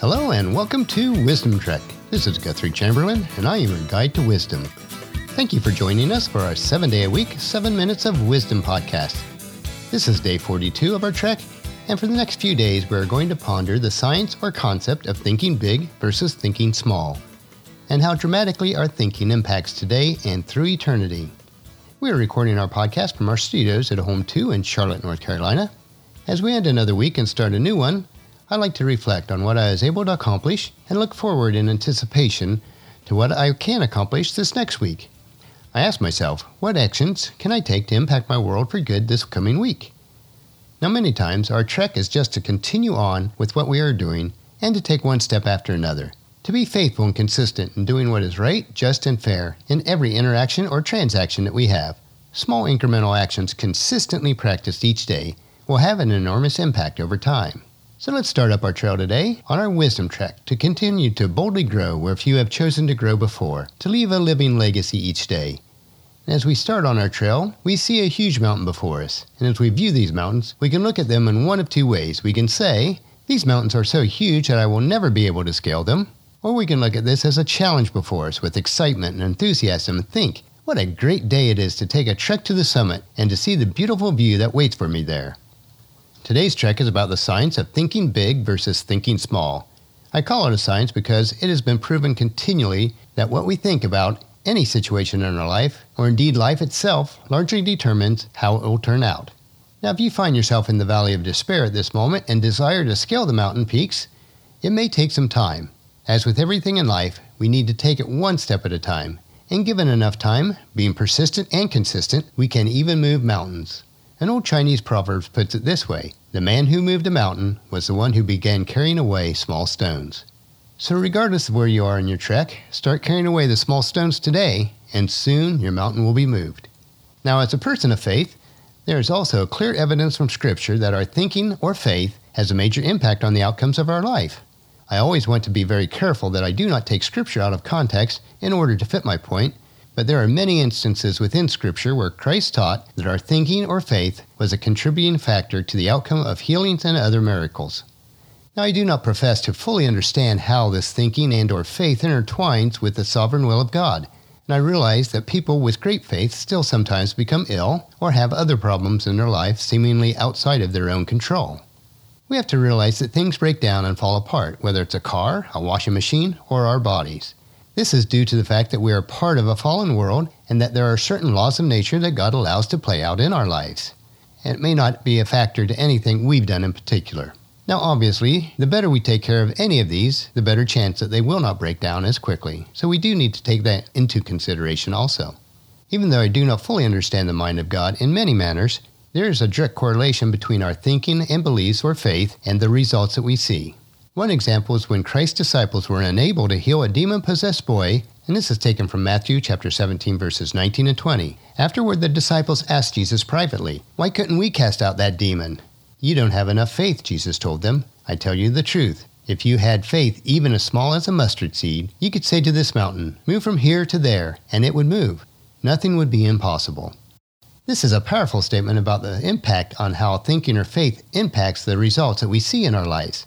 Hello and welcome to Wisdom Trek. This is Guthrie Chamberlain, and I am your guide to wisdom. Thank you for joining us for our seven day a week, seven minutes of wisdom podcast. This is day 42 of our trek, and for the next few days, we are going to ponder the science or concept of thinking big versus thinking small, and how dramatically our thinking impacts today and through eternity. We are recording our podcast from our studios at Home 2 in Charlotte, North Carolina. As we end another week and start a new one, I like to reflect on what I was able to accomplish and look forward in anticipation to what I can accomplish this next week. I ask myself, what actions can I take to impact my world for good this coming week? Now, many times our trek is just to continue on with what we are doing and to take one step after another. To be faithful and consistent in doing what is right, just, and fair in every interaction or transaction that we have. Small incremental actions consistently practiced each day will have an enormous impact over time. So let's start up our trail today on our wisdom trek to continue to boldly grow where few have chosen to grow before, to leave a living legacy each day. As we start on our trail, we see a huge mountain before us. And as we view these mountains, we can look at them in one of two ways. We can say, These mountains are so huge that I will never be able to scale them. Or we can look at this as a challenge before us with excitement and enthusiasm and think, What a great day it is to take a trek to the summit and to see the beautiful view that waits for me there. Today's trek is about the science of thinking big versus thinking small. I call it a science because it has been proven continually that what we think about any situation in our life, or indeed life itself, largely determines how it will turn out. Now, if you find yourself in the valley of despair at this moment and desire to scale the mountain peaks, it may take some time. As with everything in life, we need to take it one step at a time. And given enough time, being persistent and consistent, we can even move mountains. An old Chinese proverb puts it this way The man who moved a mountain was the one who began carrying away small stones. So, regardless of where you are in your trek, start carrying away the small stones today, and soon your mountain will be moved. Now, as a person of faith, there is also clear evidence from Scripture that our thinking or faith has a major impact on the outcomes of our life. I always want to be very careful that I do not take Scripture out of context in order to fit my point, but there are many instances within Scripture where Christ taught that our thinking or faith was a contributing factor to the outcome of healings and other miracles. Now, I do not profess to fully understand how this thinking and or faith intertwines with the sovereign will of God, and I realize that people with great faith still sometimes become ill or have other problems in their life seemingly outside of their own control. We have to realize that things break down and fall apart, whether it's a car, a washing machine, or our bodies. This is due to the fact that we are part of a fallen world and that there are certain laws of nature that God allows to play out in our lives. And it may not be a factor to anything we've done in particular. Now, obviously, the better we take care of any of these, the better chance that they will not break down as quickly. So we do need to take that into consideration also. Even though I do not fully understand the mind of God in many manners, there is a direct correlation between our thinking and beliefs or faith and the results that we see. One example is when Christ's disciples were unable to heal a demon possessed boy, and this is taken from Matthew chapter 17 verses 19 and 20. Afterward the disciples asked Jesus privately, "Why couldn't we cast out that demon?" "You don't have enough faith," Jesus told them. "I tell you the truth. If you had faith even as small as a mustard seed, you could say to this mountain, "Move from here to there," and it would move. Nothing would be impossible. This is a powerful statement about the impact on how thinking or faith impacts the results that we see in our lives.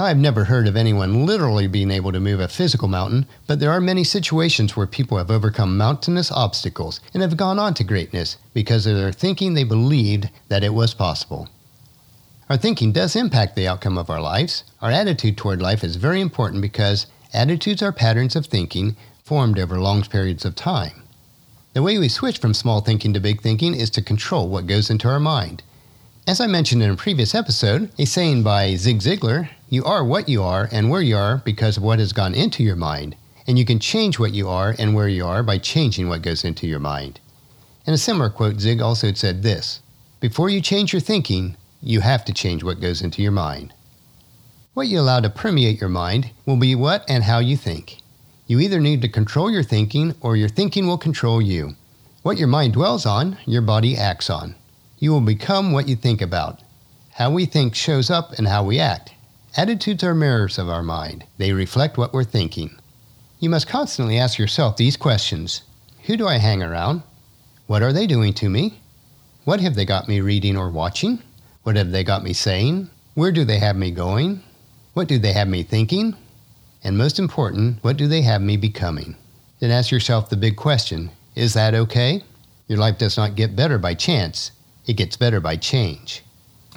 I've never heard of anyone literally being able to move a physical mountain, but there are many situations where people have overcome mountainous obstacles and have gone on to greatness because of their thinking they believed that it was possible. Our thinking does impact the outcome of our lives. Our attitude toward life is very important because attitudes are patterns of thinking formed over long periods of time. The way we switch from small thinking to big thinking is to control what goes into our mind. As I mentioned in a previous episode, a saying by Zig Ziglar you are what you are and where you are because of what has gone into your mind, and you can change what you are and where you are by changing what goes into your mind. In a similar quote, Zig also said this Before you change your thinking, you have to change what goes into your mind. What you allow to permeate your mind will be what and how you think. You either need to control your thinking or your thinking will control you. What your mind dwells on, your body acts on. You will become what you think about. How we think shows up in how we act. Attitudes are mirrors of our mind, they reflect what we're thinking. You must constantly ask yourself these questions Who do I hang around? What are they doing to me? What have they got me reading or watching? What have they got me saying? Where do they have me going? What do they have me thinking? And most important, what do they have me becoming? Then ask yourself the big question Is that okay? Your life does not get better by chance, it gets better by change.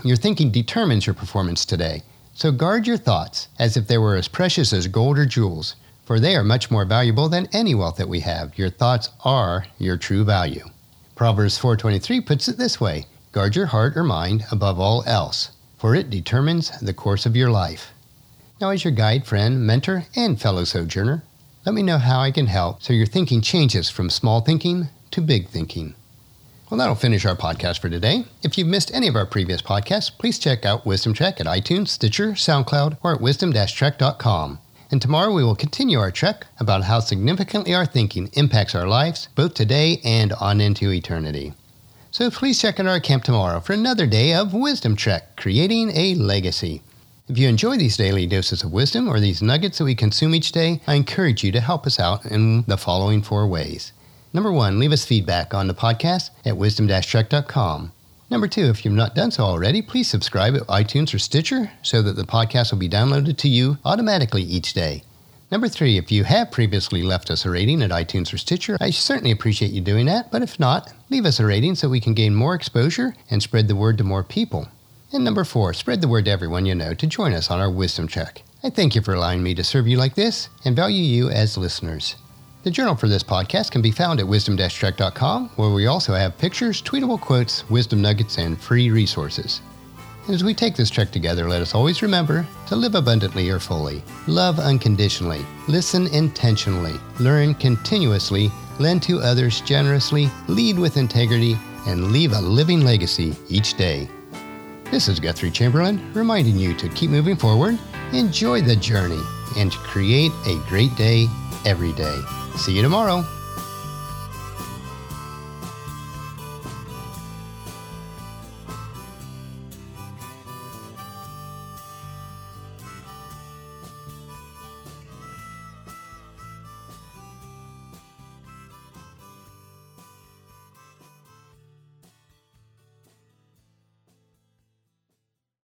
Your thinking determines your performance today. So guard your thoughts as if they were as precious as gold or jewels, for they are much more valuable than any wealth that we have. Your thoughts are your true value. Proverbs 4:23 puts it this way: Guard your heart or mind above all else, for it determines the course of your life. Now as your guide, friend, mentor, and fellow sojourner, let me know how I can help so your thinking changes from small thinking to big thinking. Well, that'll finish our podcast for today. If you've missed any of our previous podcasts, please check out Wisdom Trek at iTunes, Stitcher, SoundCloud, or at wisdom-trek.com. And tomorrow we will continue our trek about how significantly our thinking impacts our lives, both today and on into eternity. So please check out our camp tomorrow for another day of Wisdom Trek, creating a legacy. If you enjoy these daily doses of wisdom or these nuggets that we consume each day, I encourage you to help us out in the following four ways. Number one, leave us feedback on the podcast at wisdom-trek.com. Number two, if you've not done so already, please subscribe at iTunes or Stitcher so that the podcast will be downloaded to you automatically each day. Number three, if you have previously left us a rating at iTunes or Stitcher, I certainly appreciate you doing that, but if not, leave us a rating so we can gain more exposure and spread the word to more people. And number four, spread the word to everyone you know to join us on our wisdom trek. I thank you for allowing me to serve you like this and value you as listeners. The journal for this podcast can be found at wisdom-trek.com, where we also have pictures, tweetable quotes, wisdom nuggets, and free resources. And as we take this trek together, let us always remember to live abundantly or fully, love unconditionally, listen intentionally, learn continuously, lend to others generously, lead with integrity, and leave a living legacy each day. This is Guthrie Chamberlain reminding you to keep moving forward, enjoy the journey, and to create a great day every day. See you tomorrow.